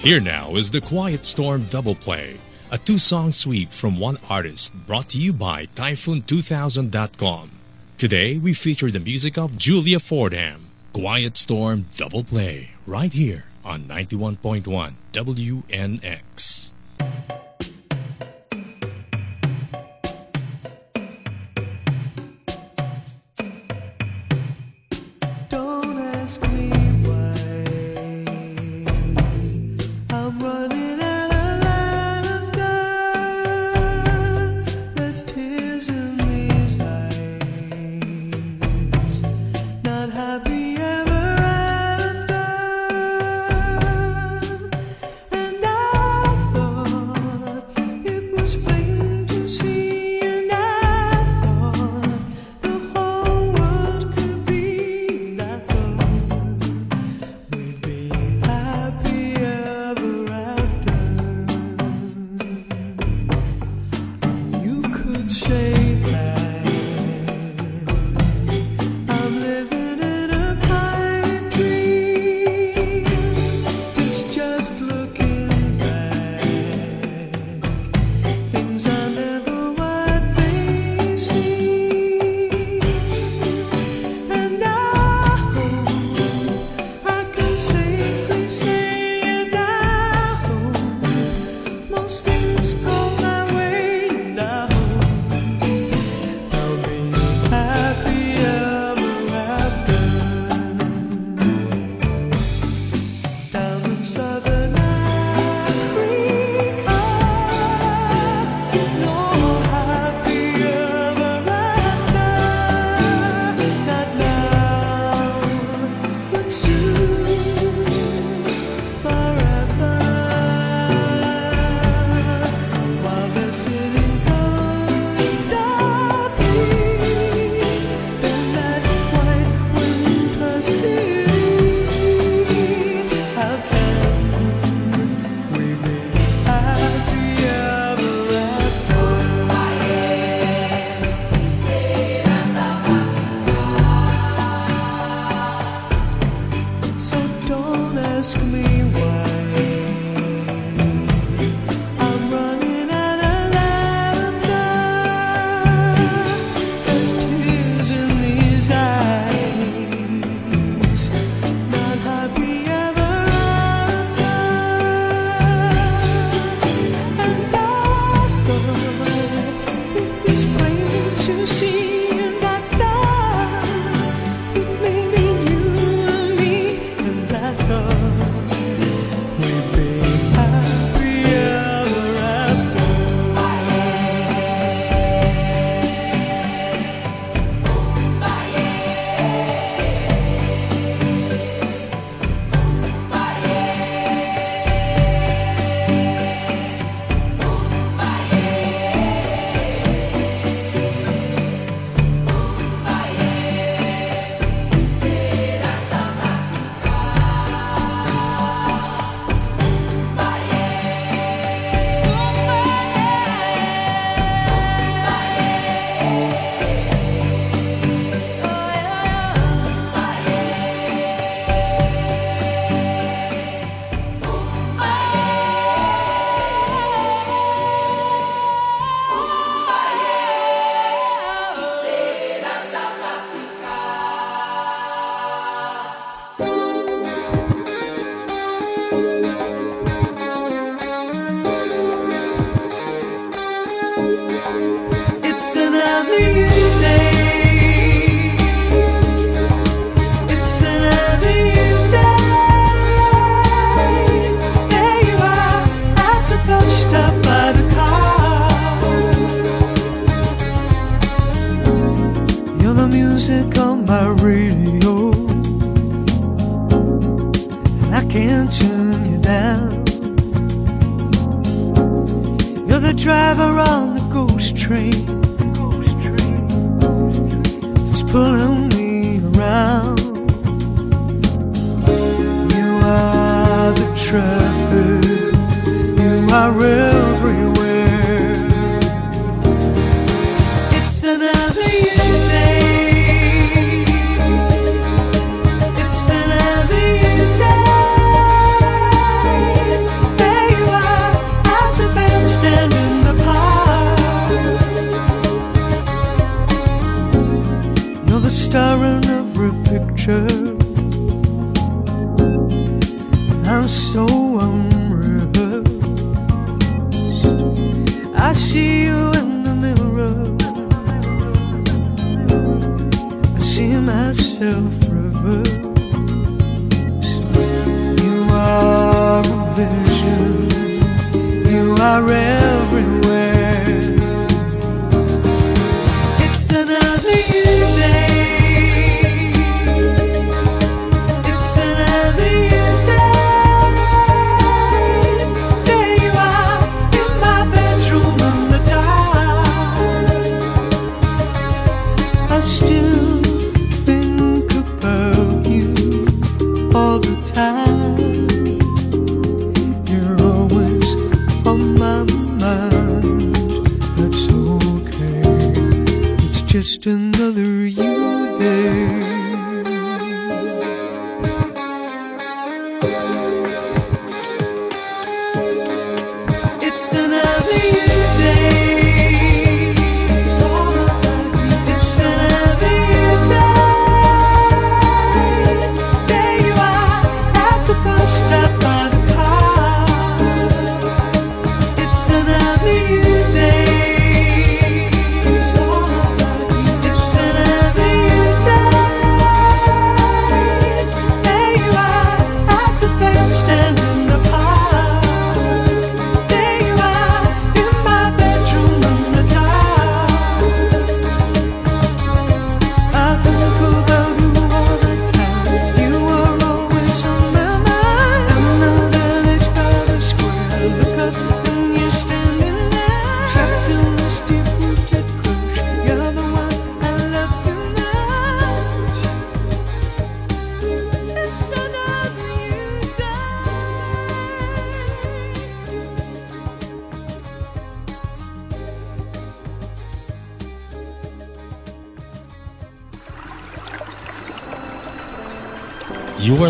Here now is the Quiet Storm Double Play, a two song sweep from one artist brought to you by Typhoon2000.com. Today we feature the music of Julia Fordham. Quiet Storm Double Play, right here on 91.1 WNX.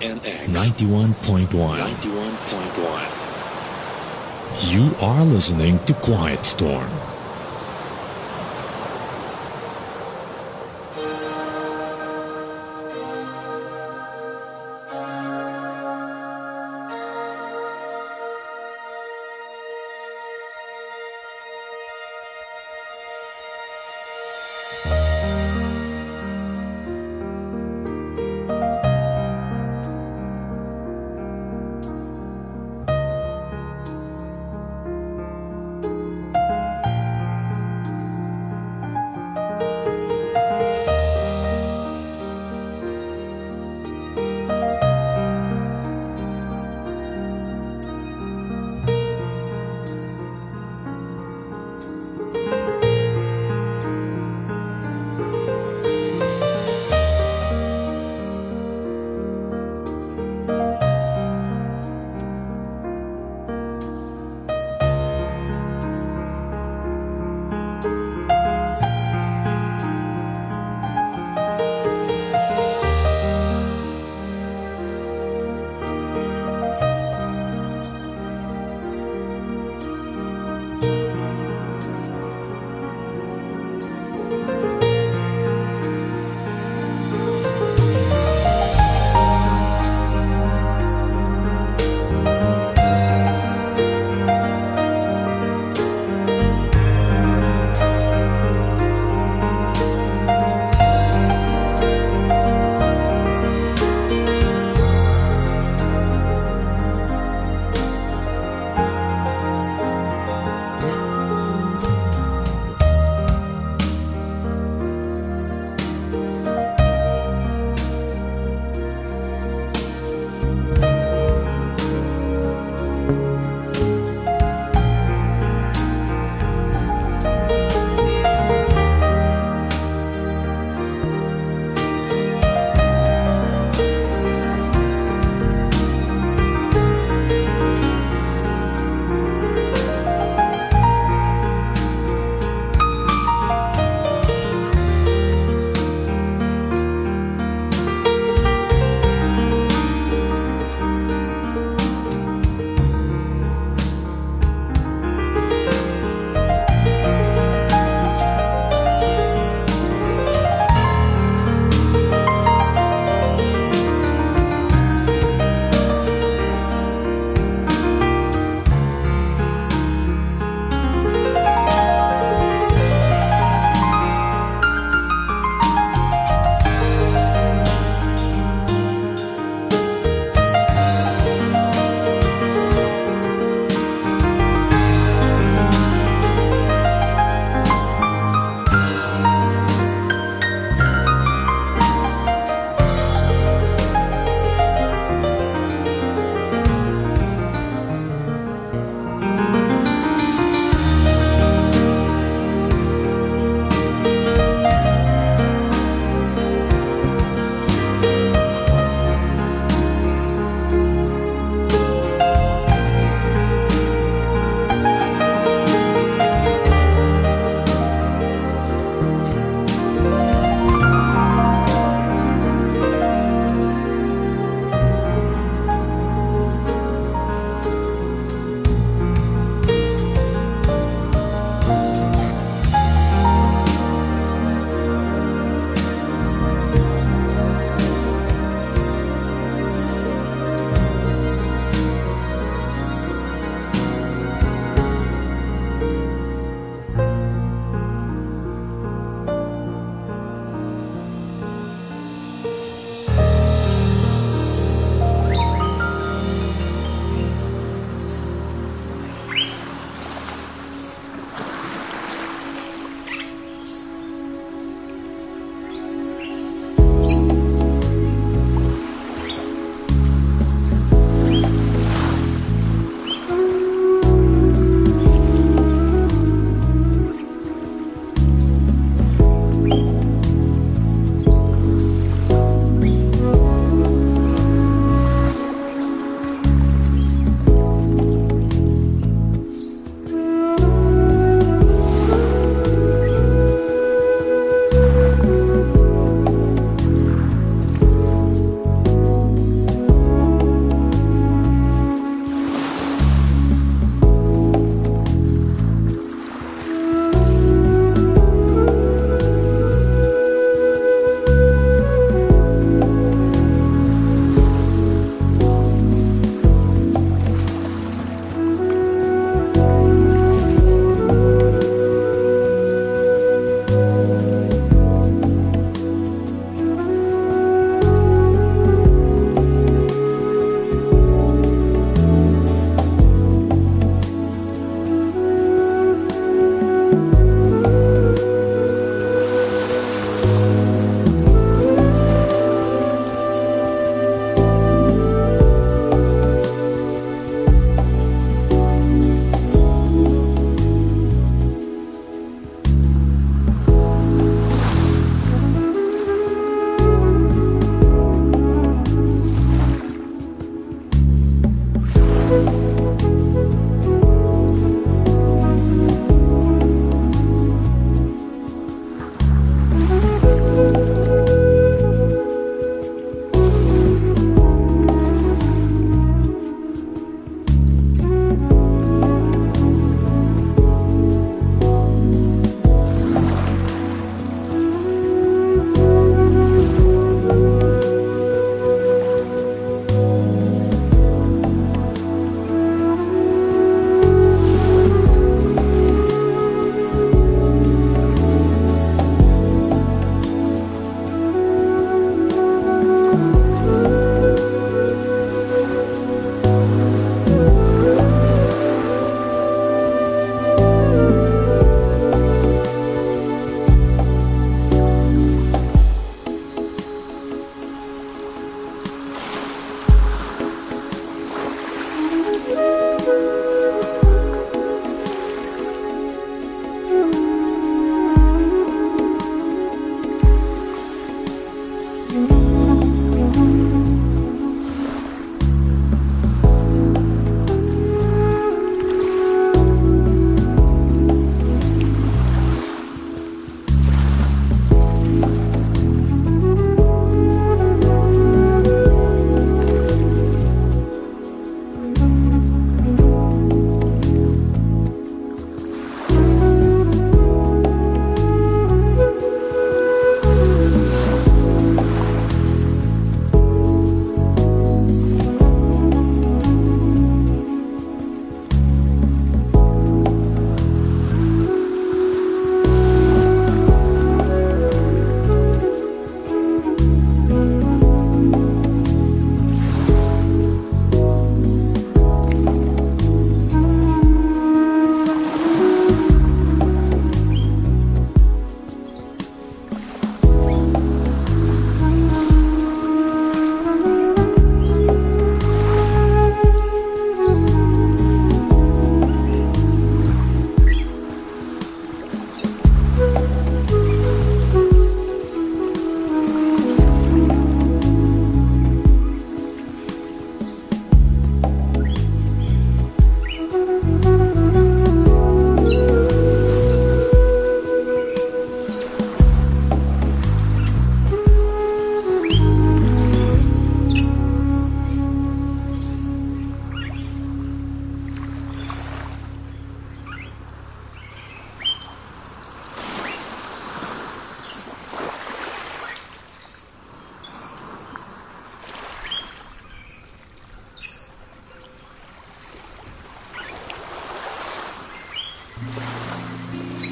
91.1. 91.1. You are listening to Quiet Storm.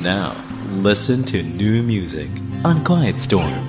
Now, listen to new music on Quiet Storm.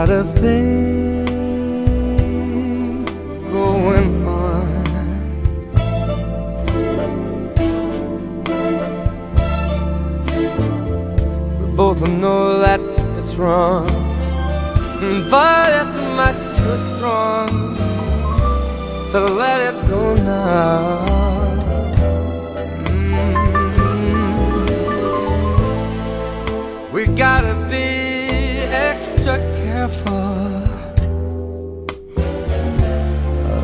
Got a thing going on. We both know that it's wrong, but it's much too strong to let it go now. Mm. We gotta careful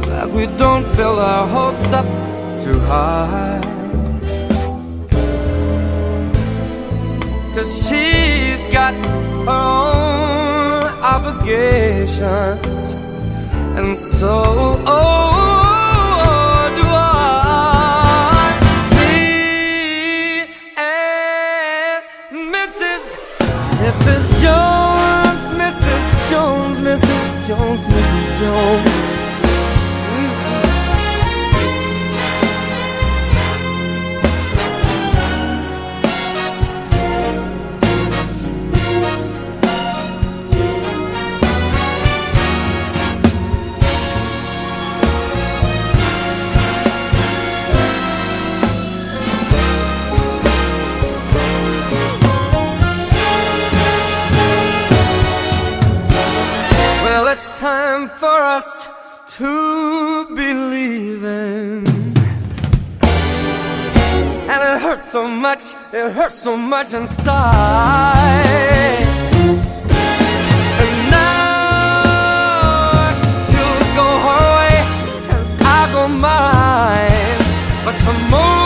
that we don't build our hopes up too high. Cause she's got her own obligations and so oh, Jones, Mrs. Jones. Much, it hurts so much inside. And now go her way, and I go mine. But tomorrow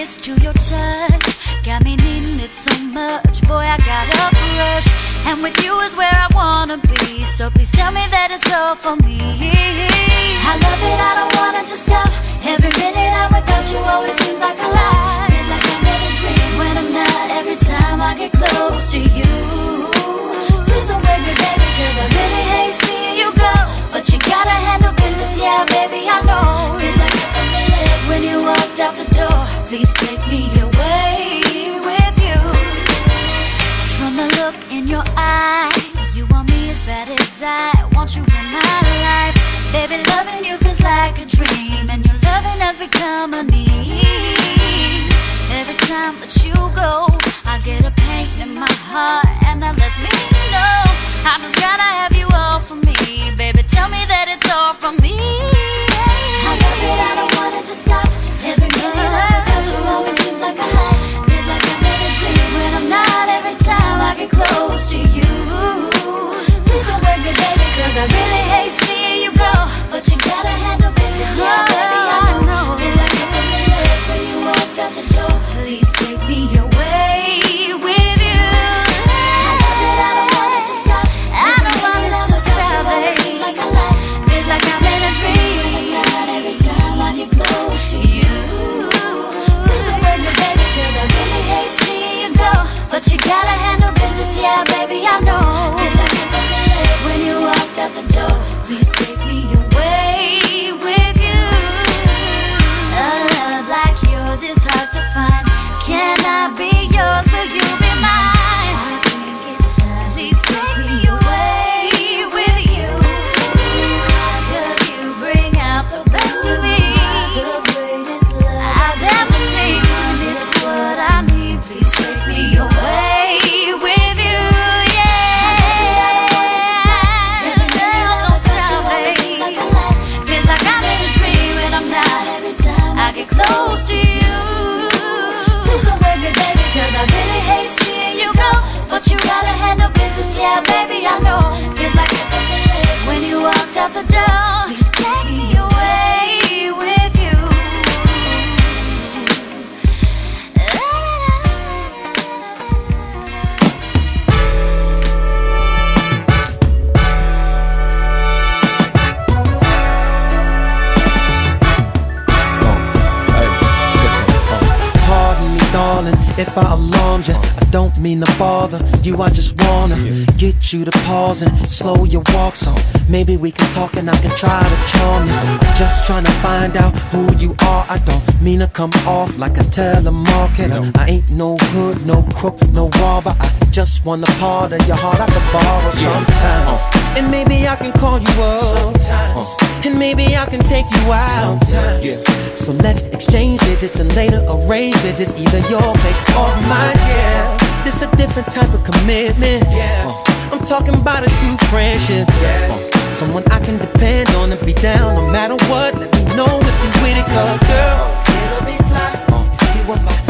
Kiss to your touch, got me needing it so much. Boy, I got a crush. And with you is where I wanna be. So please tell me that it's all for me. I love it, I don't it to stop. Every minute I'm without you always seems like a lie. Feels like I'm in a dream when I'm not. Every time I get close to you. Please don't break me, baby, cause I really hate seeing you go. But you gotta handle business, yeah, baby, I know. Feels like Lift when you walked out the door. Please take me away with you. From the look in your eye, you want me as bad as I want you in my life. Baby, loving you feels like a dream, and your loving has become a need. Every time that you go, I get a pain in my heart, and that lets me know I just gotta have you all for me. Baby, tell me that it's all for me. I really hate seeing you go. But you gotta handle yeah, But you gotta handle business, yeah, baby, I know. When you walked out the door. Get you to pause and slow your walk so maybe we can talk and I can try to charm you. I'm just trying to find out who you are. I don't mean to come off like a telemarketer. I ain't no hood, no crook, no robber. I just want a part of your heart I could borrow sometimes. Uh. And maybe I can call you up. Sometimes. Uh. And maybe I can take you out. Sometimes. So let's exchange digits and later arrange visits, either your place or mine. Yeah, this a different type of commitment. Yeah, uh. I'm talking about a true friendship. Yeah, someone I can depend on and be down no matter what. Let me know if you with it, cause girl, it'll be fly if you want my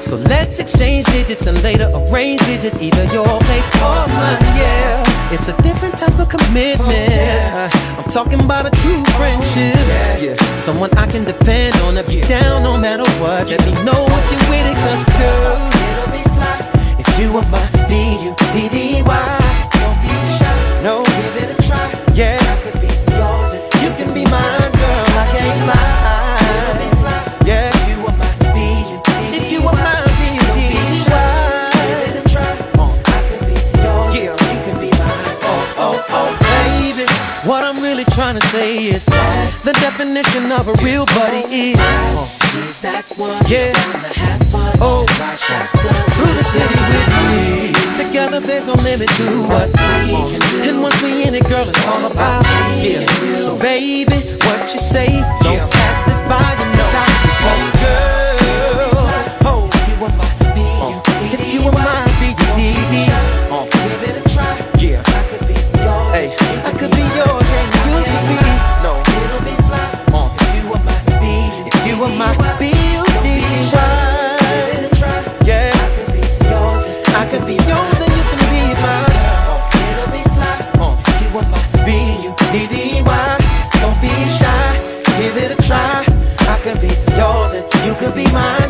So let's exchange digits and later arrange digits, either your place or mine. Yeah, it's a different type of commitment. I'm talking about a true friendship. Someone I can depend on if you're down no matter what. Let me know if you're with it, cause girl, it'll be fly if you are my B-U-D-D-Y. Don't be shy, no, give it a try. Yeah, the definition of a real buddy is. She's that one. Yeah. Have fun. Oh. Ride shotgun through the city with me. Together there's no limit to what we can do. And once we in it, girl, it's all about me. Yeah. So baby, what you say? Don't yeah. pass this by, you know. Because girl. could be mine.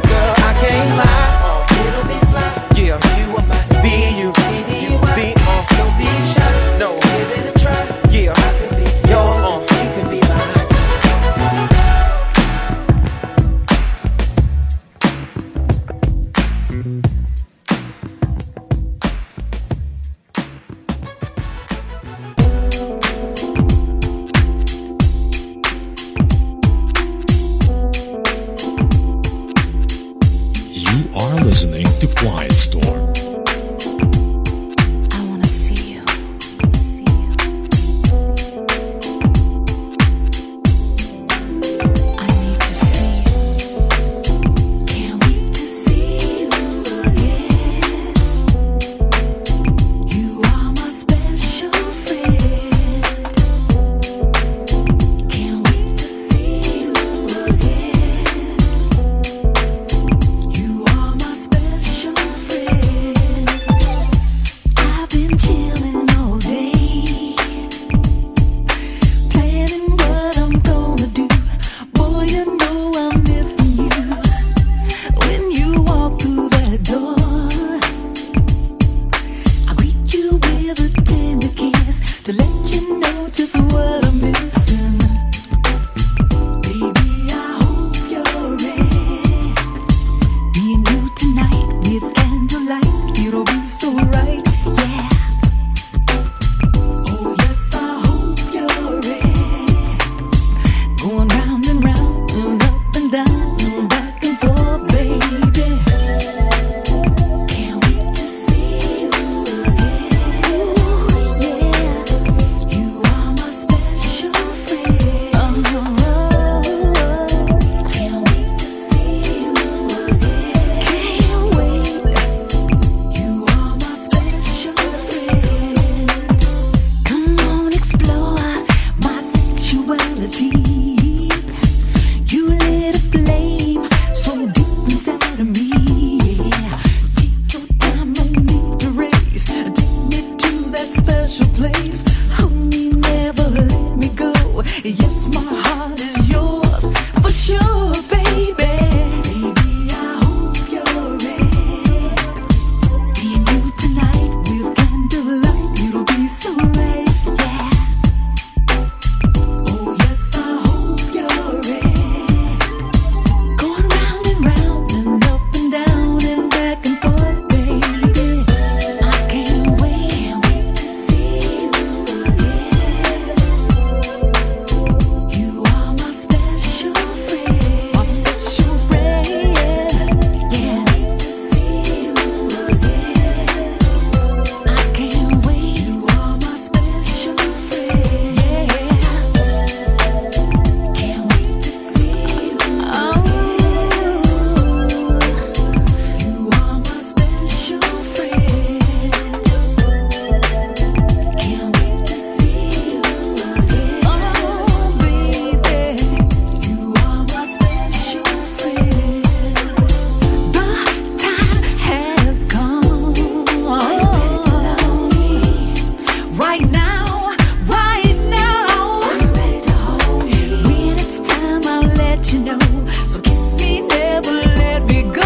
let you know. So kiss me, never let me go.